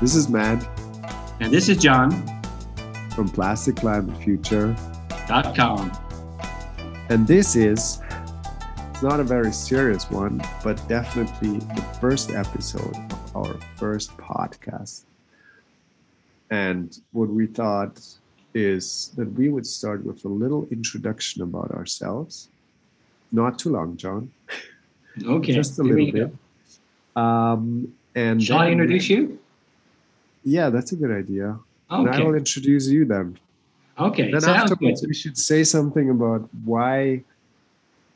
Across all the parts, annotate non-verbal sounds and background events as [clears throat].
This is Matt And this is John. from Plastic Climate Future. Dot com. And this is, it's not a very serious one, but definitely the first episode of our first podcast. And what we thought is that we would start with a little introduction about ourselves. Not too long, John. Okay. [laughs] Just a little bit. Um, and Shall I introduce you? Yeah, that's a good idea. And I will introduce you then. Okay. then Sounds afterwards good. we should say something about why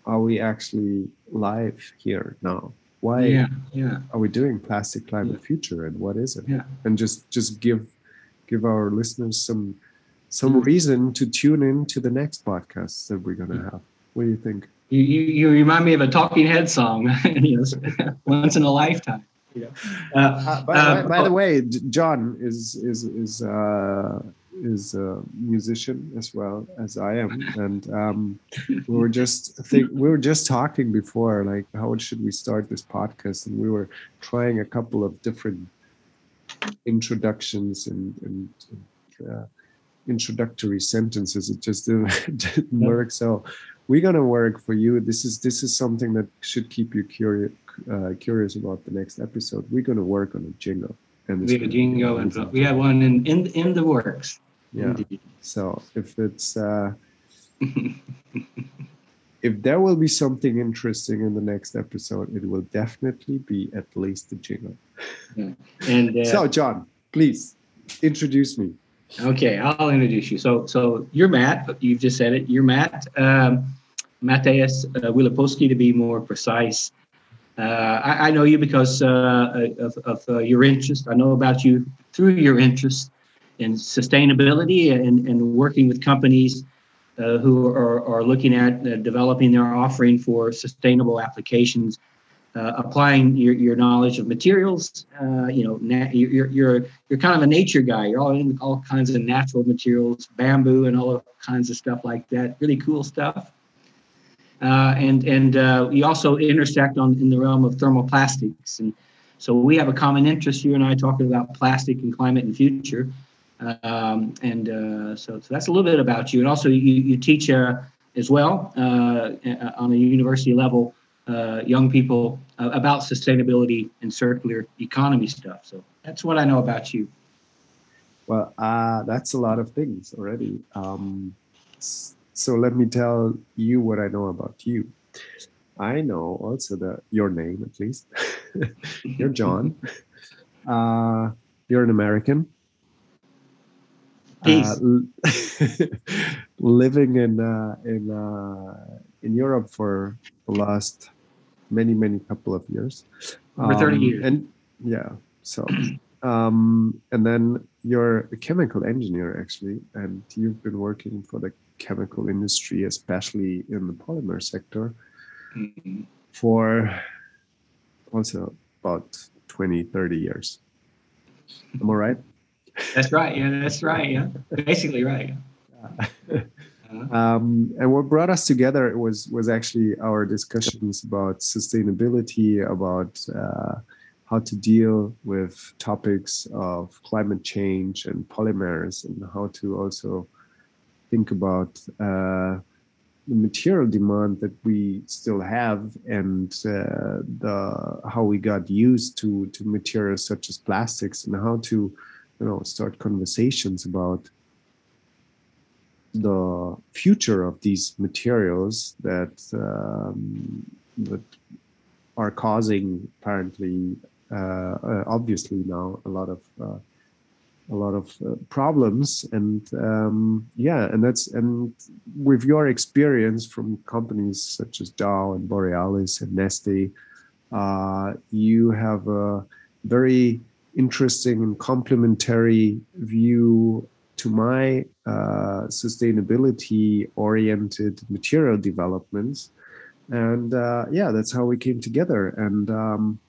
are we actually live here now why Yeah. Yeah. are we doing plastic climate future and what is it Yeah. and just just give give our listeners some some Mm. reason to tune in to the next podcast that we're going to have what do you think You, you, you remind me of a Talking Head song. [laughs] [laughs] once in a lifetime. Know? uh, uh, by, uh, by, by the way john is is is uh is a musician as well as I am, [laughs] and um, we were just think we were just talking before, like how should we start this podcast, and we were trying a couple of different introductions and, and uh, introductory sentences. It just didn't, [laughs] didn't Yeah. work. So we're gonna work for you. This is this is something that should keep you curious uh, curious about the next episode. We're gonna work on a jingle. And we have a jingle and we have one in, in, in the works. Yeah. Indeed. So if it's uh, [laughs] if there will be something interesting in the next episode, it will definitely be at least a jingle. And uh, So John, please introduce me. Okay, I'll introduce you. So, so you're Matt. You've just said it. You're Matt. Um, Matthias uh, Wilipowski, to be more precise. Uh, I, I know you because uh, of, of uh, your interest. I know about you through your interest in sustainability and, and working with companies uh, who are, are looking at uh, developing their offering for sustainable applications uh, applying your, your knowledge of materials. Uh, you know, na- you're, you're you're kind of a nature guy. You're all in all kinds of natural materials, bamboo, and all kinds of stuff like that. Really cool stuff. Uh, and and uh, we also intersect on in the realm of thermoplastics, and so we have a common interest. You and I talking about plastic and climate and future. Um, and uh, so, so that's a little bit about you. And also, you, you teach uh, as well uh, on a university level uh, young people about sustainability and circular economy stuff. So that's what I know about you. Well, that's a lot of things already. Um, so let me tell you what I know about you. I know also that your name, at least. [laughs] you're John. [laughs] Uh, you're an American. Peace. Uh, [laughs] living in uh, in uh, in Europe for the last many many couple of years. Over 30 Um, years. And yeah, so [clears throat] um, and then you're a chemical engineer actually, and you've been working for the chemical industry, especially in the polymer sector, Mhm. for also about 20, 30 years. Am I right? That's right. Yeah, that's right. Yeah, basically right. [laughs] Um, and what brought us together was was actually our discussions about sustainability, about uh, how to deal with topics of climate change and polymers, and how to also think about uh, the material demand that we still have, and uh, the how we got used to to materials such as plastics, and how to you know start conversations about the future of these materials that um, that are causing apparently uh, uh, obviously now a lot of uh, a lot of uh, problems and um, yeah and that's and with your experience from companies such as Dow and Borealis and Neste uh, you have a very interesting and complementary view to my uh, sustainability oriented material developments. And uh, yeah that's how we came together. And um,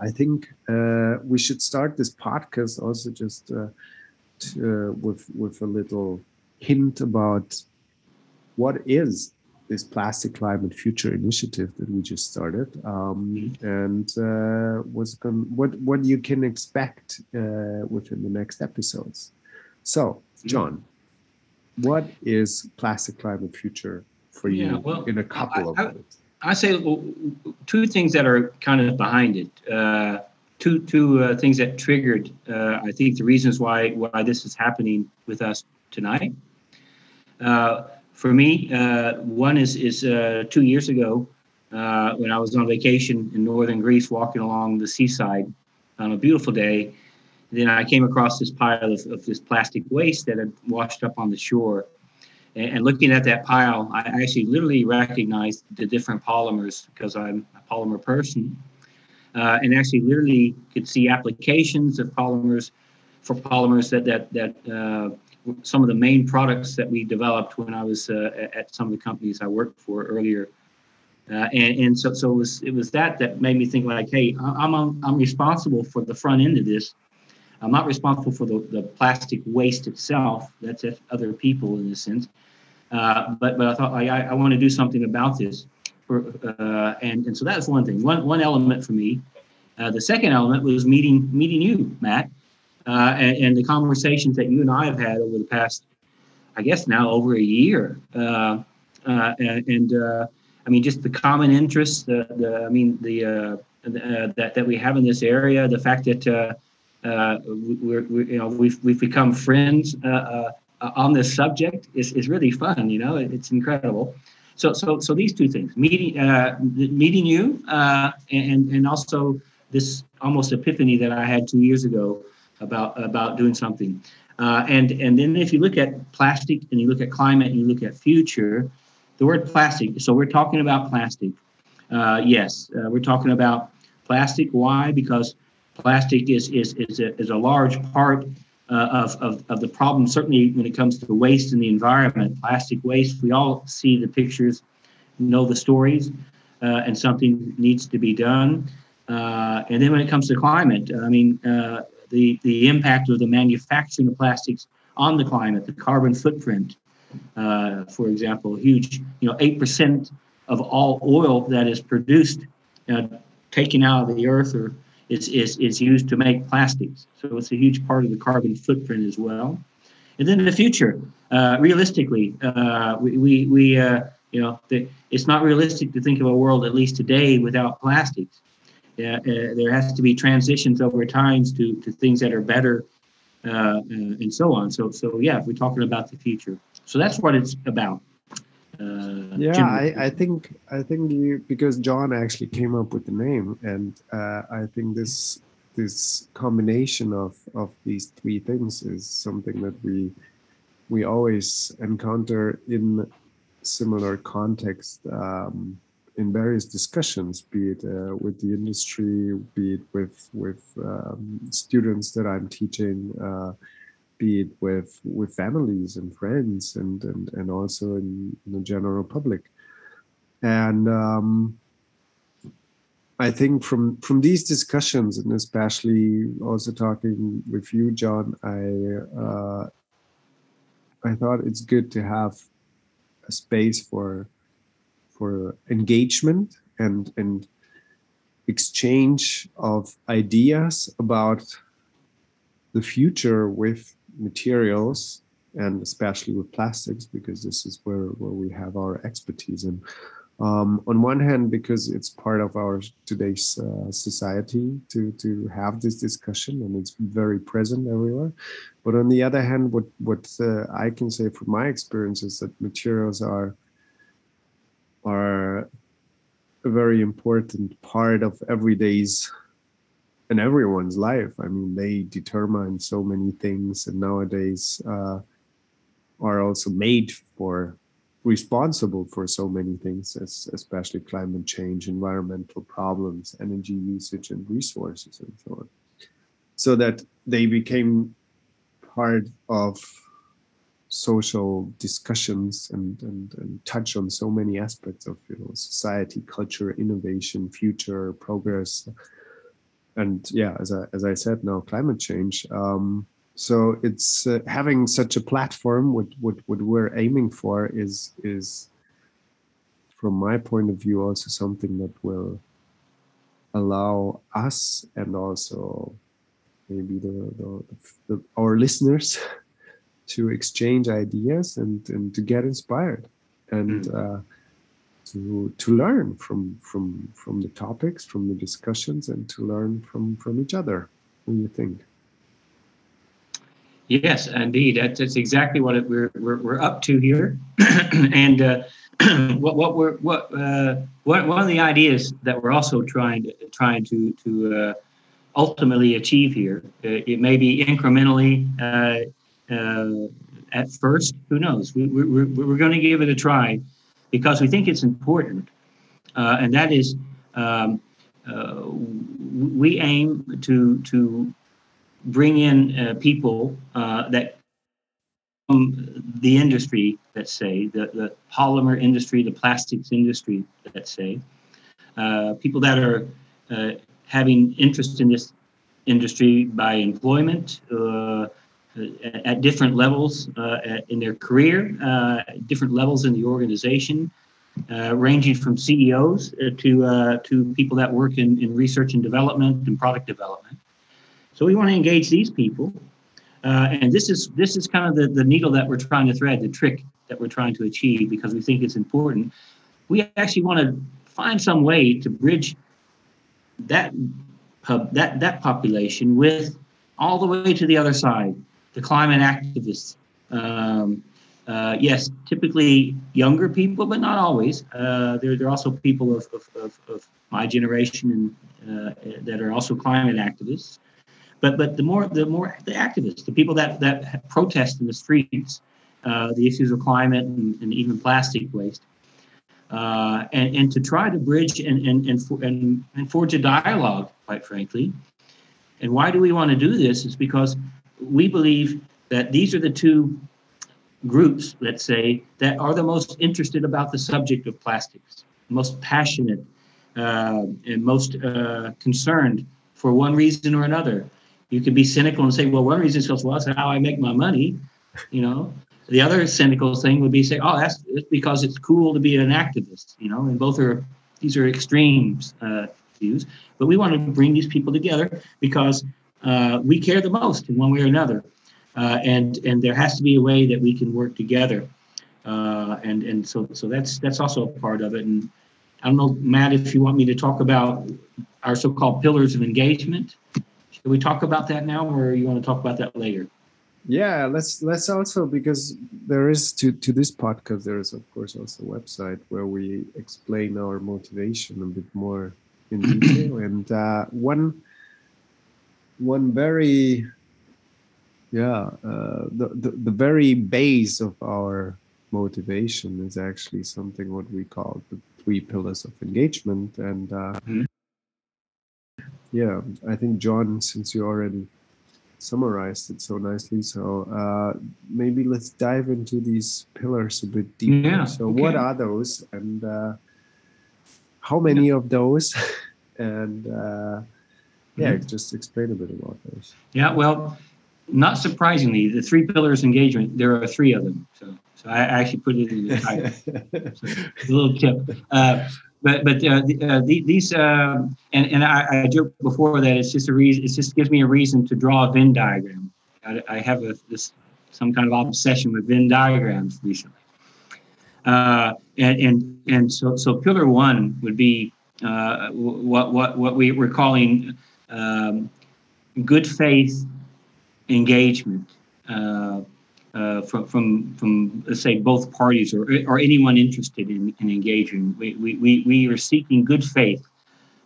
i think uh, we should start this podcast also just uh, to, uh, with with a little hint about what is this plastic climate future initiative that we just started. Um, and uh, what's going what what you can expect uh, within the next episodes. So john what is plastic climate future for you Yeah, well, in a couple of I- I- minutes I say two things that are kind of behind it. Uh, two two uh, things that triggered. Uh, I think the reasons why why this is happening with us tonight. Uh, for me, uh, one is is uh, two years ago when I was on vacation in northern Greece, walking along the seaside on a beautiful day. Then I came across this pile of, of this plastic waste that had washed up on the shore. And, looking at that pile, I actually literally recognized the different polymers because I'm a polymer person. Uh, and actually literally could see applications of polymers for polymers that that that uh, some of the main products that we developed when I was uh, at- some of the companies I worked for earlier. Uh, and, and so, so it was it was that that made me think like, hey, I'm, I'm responsible for the front end of this. I'm not responsible for the, the plastic waste itself. That's other people in a sense. Uh, but but I thought I, I want to do something about this. For, uh, and and so that's one thing. One one element for me. Uh, the second element was meeting meeting you, Matt, uh, and, and the conversations that you and I have had over the past, I guess now over a year. Uh, and I mean, just the common interests. The, the I mean, the uh, that that we have in this area. The fact that we're, we you know we've we've become friends uh, on this subject is, is really fun. You know, it's incredible. So so so these two things: meeting uh, meeting you, uh, and and also this almost epiphany that I had two years ago about about doing something. Uh, and and then if you look at plastic and you look at climate and you look at future, the word plastic. So we're talking about plastic. Uh, yes, uh, we're talking about plastic. Why? Because plastic is is is a, is a large part uh, of, of of the problem. Certainly, when it comes to waste in the environment, plastic waste. We all see the pictures, know the stories, uh, and something needs to be done. Uh, and then when it comes to climate, I mean, uh, the the impact of the manufacturing of plastics on the climate, the carbon footprint. Uh, for example, huge, you know, eight percent of all oil that is produced, uh, taken out of the earth, or is, is is used to make plastics. So it's a huge part of the carbon footprint as well. And then in the future, uh, realistically, uh, we we, we uh, you know, the, it's not realistic to think of a world, at least today, without plastics. Uh, there has to be transitions over times to, to things that are better uh, uh, and so on. So, so yeah, we're talking about the future. So that's what it's about. Uh, yeah. I, I think i think you because john actually came up with the name and uh, i think this this combination of of these three things is something that we we always encounter in similar context um, in various discussions be it uh, with the industry be it with with um, students that i'm teaching uh, be it with with families and friends and and, and also in, in the general public. And um, I think from from these discussions and especially also talking with you, John, I uh, I thought it's good to have a space for for engagement and and exchange of ideas about the future with materials and especially with plastics because this is where where we have our expertise in. Um, on one hand because it's part of our today's uh, society to to have this discussion and it's very present everywhere. But on the other hand what what uh, i can say from my experience is that materials are are a very important part of everyday's and everyone's life i mean they determine so many things and nowadays uh, are also made for responsible for so many things, as, especially climate change, environmental problems, energy usage, and resources, and so on. So that they became part of social discussions and, and, and touch on so many aspects of you know society, culture, innovation, future, progress, and yeah, as I as I said now, climate change. Um, so it's uh, having such a platform what, what what we're aiming for is is from my point of view, also something that will allow us and also maybe the, the, the our listeners [laughs] to exchange ideas and, and to get inspired and mm. uh, to to learn from from from the topics, from the discussions, and to learn from from each other. What do you think? Yes, indeed. That's, that's exactly what it, we're, we're we're up to here, [clears throat] and uh, [clears throat] what what we're what uh, what one of the ideas that we're also trying to trying to to uh, ultimately achieve here. Uh, it may be incrementally uh, uh, at first. Who knows? We, we, we're, we're going to give it a try because we think it's important. Uh, and that is, um, uh, we aim to, to bring in uh, people uh, that from the industry, let's say, the, the polymer industry, the plastics industry, let's say, uh, people that are having interest in this industry by employment, at different levels uh, in their career, uh, different levels in the organization, uh, ranging from CEOs to to people that work in, in research and development and product development. So we want to engage these people, and this is this is kind of the, the needle that we're trying to thread, the trick that we're trying to achieve because we think it's important. We actually want to find some way to bridge that pub, that that population with all the way to the other side the climate activists. Um, uh, yes, typically younger people, but not always. Uh, there, there are also people of, of, of, of my generation and uh, that are also climate activists. But but the more the more the activists, the people that that protest in the streets, uh, the issues of climate and, and even plastic waste, uh, and and to try to bridge and and and, and and forge a dialogue, quite frankly. And why do we want to do this? Is because we believe that these are the two groups, let's say, that are the most interested about the subject of plastics, most passionate uh, and most uh, concerned for one reason or another. You could be cynical and say, well, one reason is well, that's how I make my money, you know. The other cynical thing would be say, oh, that's because it's cool to be an activist, you know. And both are these are extremes uh, views, but we want to bring these people together because uh, we care the most in one way or another. Uh, and and there has to be a way that we can work together. Uh, and and so so that's that's also a part of it. And I don't know, Matt, if you want me to talk about our so-called pillars of engagement. Should we talk about that now, or you want to talk about that later? Yeah, let's let's also because there is to to this podcast there is of course also a website where we explain our motivation a bit more in detail. [clears throat] and uh, one one very yeah uh, the, the the very base of our motivation is actually something what we call the three pillars of engagement and uh, mm-hmm. yeah i think john since you already summarized it so nicely so uh, maybe let's dive into these pillars a bit deeper yeah, so okay. what are those and uh, how many yeah. of those [laughs] and uh, yeah, mm-hmm. just explain a bit about those. Yeah, well, not surprisingly, the three pillars engagement, there are three of them. So, so I actually put it in the title. [laughs] so, a little tip. Uh, but but uh, uh, these uh, and and I, I joked before that it's just a reason. It just gives me a reason to draw a Venn diagram. I, I have a, this some kind of obsession with Venn diagrams recently. Uh, and and and so so pillar one would be uh, what what what we we're calling um, good faith engagement uh, uh, from, from, from, let's say, both parties or, or anyone interested in, in engaging. We, we, we are seeking good faith.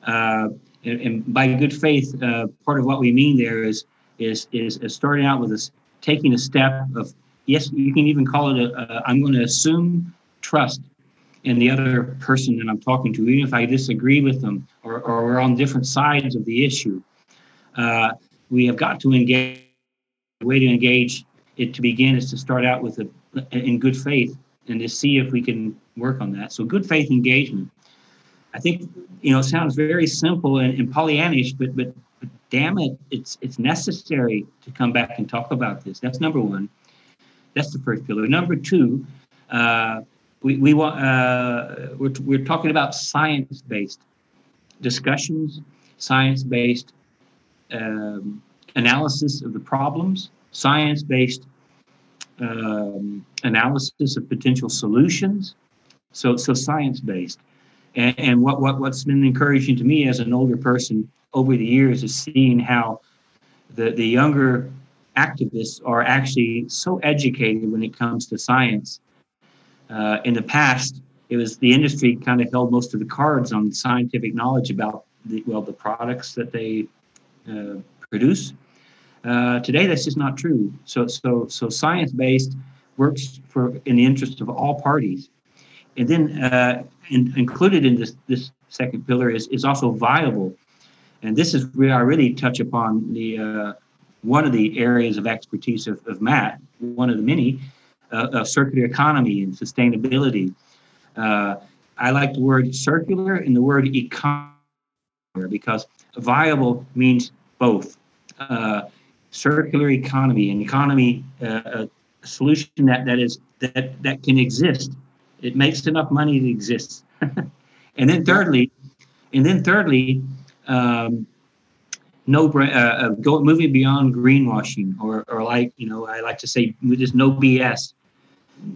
Uh, and, and, by good faith, uh, part of what we mean there is, is, is, starting out with this, taking a step of, yes, you can even call it a, a I'm going to assume trust in the other person that I'm talking to, even if I disagree with them or, or we're on different sides of the issue. Uh, we have got to engage. The way to engage it to begin is to start out with a in good faith and to see if we can work on that. So good faith engagement. I think you know it sounds very simple and, and Pollyannish, but, but but damn it, it's it's necessary to come back and talk about this. That's number one. That's the first pillar. Number two, uh, we, we want uh, we're, we're talking about science-based discussions, science-based um, analysis of the problems, science-based um, analysis of potential solutions. So, so science-based. And, and what, what, what's been encouraging to me as an older person over the years is seeing how the, the younger activists are actually so educated when it comes to science. Uh, in the past, it was the industry kind of held most of the cards on scientific knowledge about the, well the products that they uh, produce. Uh, today, that's just not true. So, so, so science-based works for in the interest of all parties, and then uh, in, included in this this second pillar is is also viable, and this is where I really touch upon the uh, one of the areas of expertise of, of Matt, one of the many, of circular economy and sustainability. Uh, I like the word circular and the word economy because viable means both. Uh, circular economy, an economy, uh, a solution that, that is that that can exist. It makes enough money to exist. [laughs] and then thirdly, and then thirdly, um, no uh, uh, go, moving beyond greenwashing or, or like you know I like to say just no BS.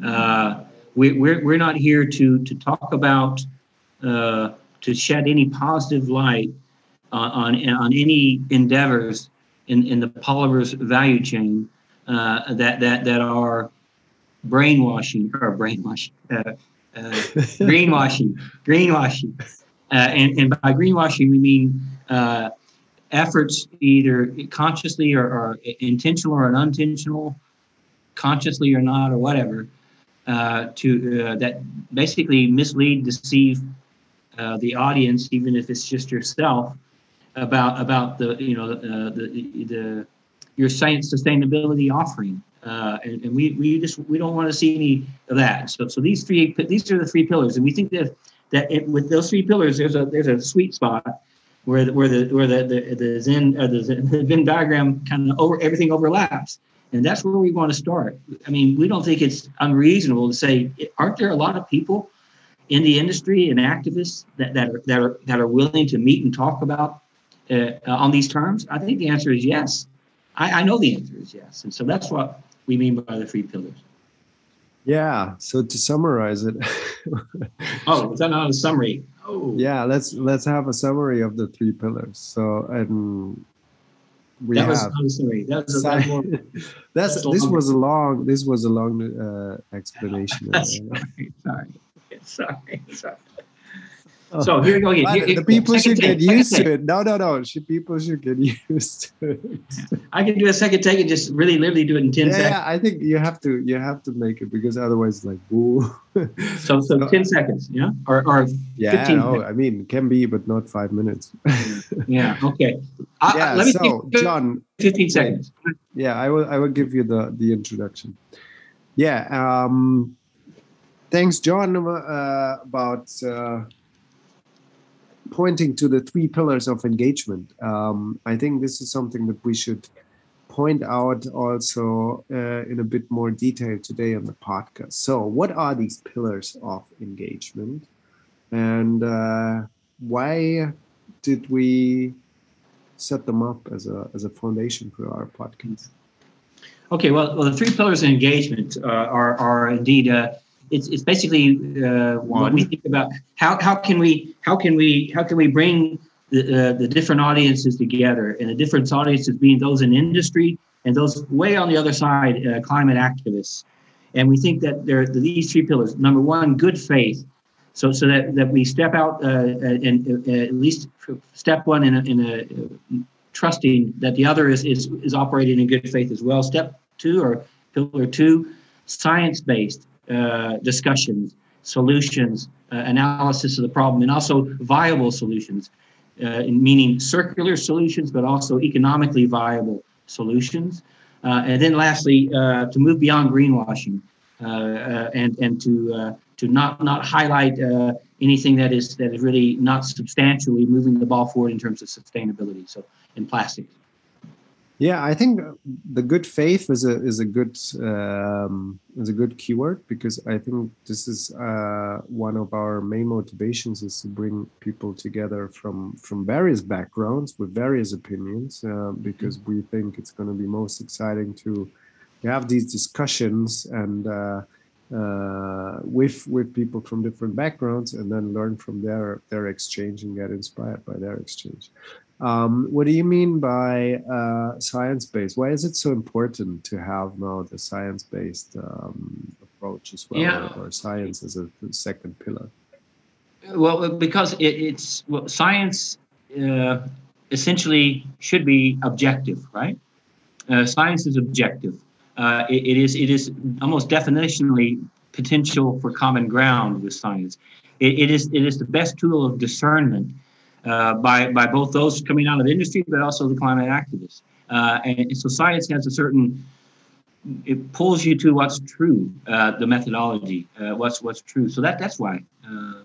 Uh, we, we're we're not here to to talk about uh, to shed any positive light on, on, on any endeavors in, in the polymers value chain uh, that that that are brainwashing or brainwashing, uh, uh, [laughs] greenwashing, greenwashing, uh, and and by greenwashing we mean uh, efforts either consciously or, or, intentional or unintentional, consciously or not or whatever, uh, to that basically mislead, deceive the audience, even if it's just yourself, about about the you know uh, the the your science sustainability offering, uh, and, and we we just we don't want to see any of that. So so these three these are the three pillars, and we think that that it, with those three pillars, there's a there's a sweet spot where the, where the where the the, the Zen uh, the, the Venn diagram kind of over everything overlaps, and that's where we want to start. I mean, we don't think it's unreasonable to say, aren't there a lot of people in the industry and activists that, that are that are that are willing to meet and talk about uh, on these terms? I think the answer is yes. I, I know the answer is yes. And so that's what we mean by the three pillars. Yeah. So to summarize it. [laughs] oh, is that not a summary? Oh. Yeah. Let's let's have a summary of the three pillars. So and we that have. Was sorry. That was a, more, [laughs] that's, that's this was a long. This was a long uh, [laughs] explanation. sorry, sorry, sorry, sorry. So here we go again. Here, the people should take, get used to it. No, no, no. Should people should get [laughs] used to it. I can do a second take and just really, literally do it in ten yeah, seconds. Yeah, I think you have to. You have to make it because otherwise, like, woo. so, so, so, ten seconds, yeah, or or yeah. 15 no, I mean, can be, but not five minutes. [laughs] yeah. Okay. I, yeah. let me so, John. Fifteen seconds. Yeah, I will. I will give you the the introduction. Yeah. Um. Thanks, John, uh, about. Uh, pointing to the three pillars of engagement. Um, I think this is something that we should point out also uh, in a bit more detail today on the podcast. So, what are these pillars of engagement, and uh, why did we set them up as a as a foundation for our podcast? Okay, well, well the three pillars of engagement uh, are are indeed uh, it's, it's basically uh, what we think about how, how can we how can we how can we bring the, uh, the different audiences together and the different audiences being those in industry and those way on the other side uh, climate activists. And we think that there are these three pillars number one good faith. So so that, that we step out uh, and uh, at least step one in a, in a uh, trusting that the other is, is is operating in good faith as well. Step two or pillar two science based uh, discussions, solutions, uh, analysis of the problem, and also viable solutions, uh, meaning circular solutions, but also economically viable solutions. Uh, and then lastly, uh, to move beyond greenwashing and, and to, to not, not highlight anything that is, that is really not substantially moving the ball forward in terms of sustainability. So in plastics. Yeah, I think the good faith is a is a good um, is a good keyword because I think this is uh, one of our main motivations is to bring people together from from various backgrounds with various opinions uh, because we think it's going to be most exciting to have these discussions and uh, uh, with with people from different backgrounds and then learn from their their exchange and get inspired by their exchange. Um, what do you mean by uh, science-based? Why is it so important to have now the science-based um, approach as well, Yeah. or, or science as a second pillar? Well, because it, it's well, science uh, essentially should be objective, right? Uh, science is objective. Uh, it, it is it is almost definitionally potential for common ground with science. It, it is it is the best tool of discernment uh, by by both those coming out of industry, but also the climate activists. Uh, and, so science has a certain it pulls you to what's true, uh, the methodology, uh, what's what's true. So that that's why uh,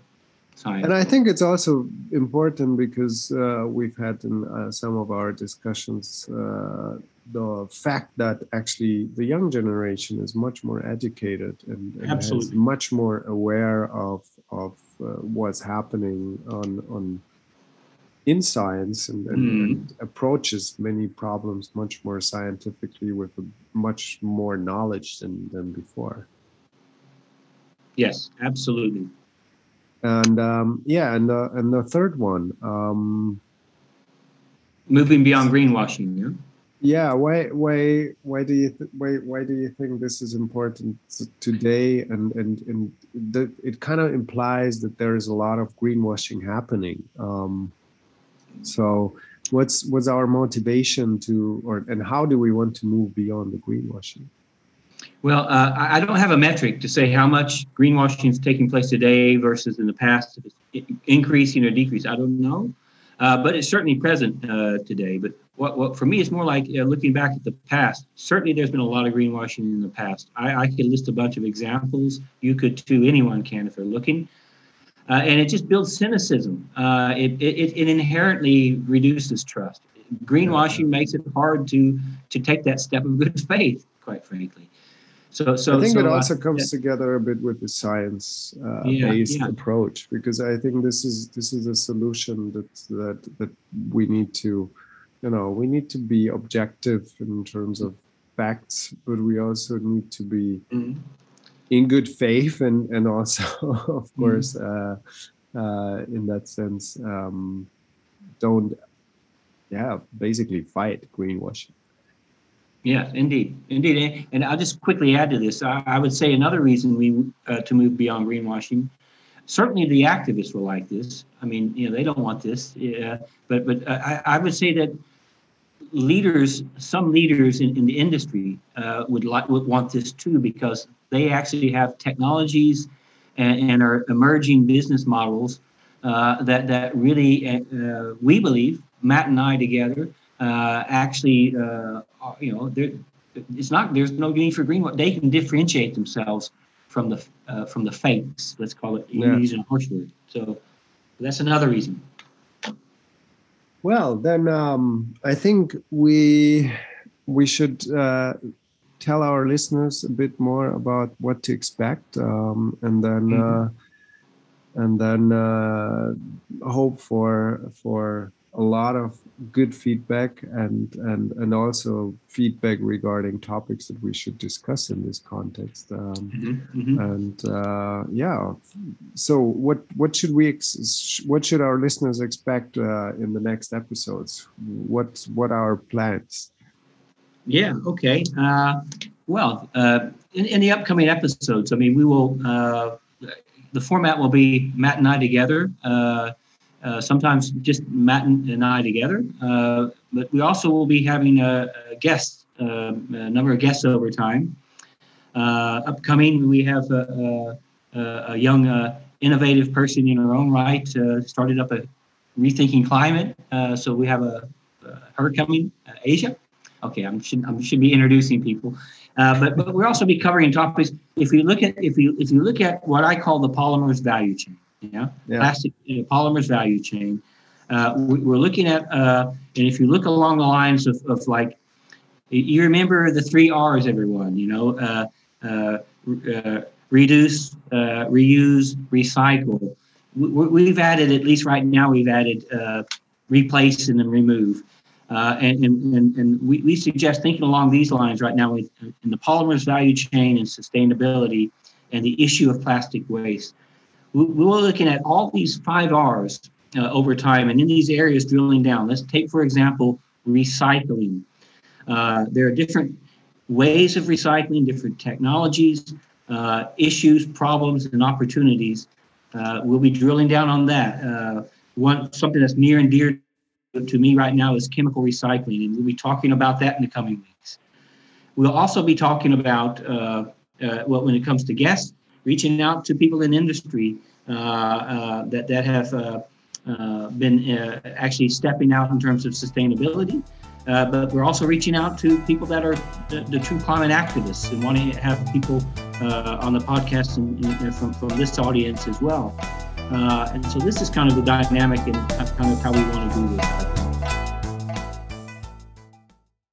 science. And I think it's also important because uh, we've had in uh, some of our discussions uh, the fact that actually the young generation is much more educated and, and is much more aware of of uh, what's happening on on in science and, and, Mm. and approaches many problems much more scientifically with much more knowledge than, than before. yes, absolutely. And um, yeah, and the and the third one. Um, Moving beyond greenwashing. Yeah? Yeah, why why why do you th- why why do you think this is important today? And and and the, it kind of implies that there is a lot of greenwashing happening. Um, so what's what's our motivation to or and how do we want to move beyond the greenwashing? Well, uh, I don't have a metric to say how much greenwashing is taking place today versus in the past, if it's increasing or decreasing. I don't know, uh, but it's certainly present uh, today. But what, what for me, it's more like uh, looking back at the past. Certainly, there's been a lot of greenwashing in the past. I, I could list a bunch of examples. You could too. Anyone can if they're looking. Uh, and it just builds cynicism. Uh, it, it, it inherently reduces trust. Greenwashing makes it hard to to take that step of good faith, quite frankly. So, so I think so, it uh, also comes together a bit with the science uh, Yeah, based yeah. approach because I think this is this is a solution that that that we need to you know we need to be objective in terms of facts but we also need to be Mhm. In good faith and and also [laughs] of Mm-hmm. course uh, uh, in that sense um, don't yeah basically fight greenwashing yeah indeed, indeed, And- and I'll just quickly add to this. I, I would say another reason we uh, to move beyond greenwashing. Certainly, the activists will like this. I mean, you know, they don't want this. Yeah, but but uh, I, I would say that leaders, some leaders in, in the industry, uh, would like would want this too because they actually have technologies and, and are emerging business models uh, that that really uh, we believe Matt and I together uh, actually uh, are- you know there it's not there's no need for green they can differentiate themselves from the uh, from the fakes let's call it Yeah. using a harsh word so that's another reason Well, then um, I think we we should uh, tell our listeners a bit more about what to expect, um, and then Mhm. uh, and then uh, hope for for a lot of good feedback and and and also feedback regarding topics that we should discuss in this context. Um, Mhm. and uh, yeah so what what should we ex- what should our listeners expect uh, in the next episodes what what are our plans Yeah. Okay. Uh, well, uh, in, in the upcoming episodes, I mean, we will. Uh, the format will be Matt and I together. Uh, sometimes just Matt and I together. Uh, but we also will be having a, a guest, uh, a number of guests over time. Uh, upcoming, we have a, a, a young, uh, innovative person in her own right. Uh, started up a rethinking climate. Uh, so we have a, her coming, Asia okay, I'm should, I should be introducing people, but but we'll also be covering topics. If you look at if you if you look at what I call the polymers value chain, yeah, Yeah. plastic uh, polymers value chain, uh, we, we're looking at uh, and if you look along the lines of, of like You remember the three R's, everyone. You know, uh, uh, uh, reduce, uh, reuse, recycle. We, have added, at least right now, we've added uh, replace and then remove. Uh, and, and, and we, we suggest thinking along these lines right now in the polymers value chain and sustainability and the issue of plastic waste. We, we were looking at all these five R's uh, over time and in these areas drilling down. Let's take, for example, recycling. Uh, there are different ways of recycling, different technologies, uh, issues, problems, and opportunities. Uh, we'll be drilling down on that. Uh, one something that's near and dear to me right now is chemical recycling, and we'll be talking about that in the coming weeks. We'll also be talking about uh, well, when it comes to guests, reaching out to people in industry uh, uh, that that have uh, been actually stepping out in terms of sustainability. but we're also reaching out to people that are the, the true climate activists and wanting to have people on the podcast and, and from, from this audience as well. Uh, and so this is kind of the dynamic and kind of how we want to do this.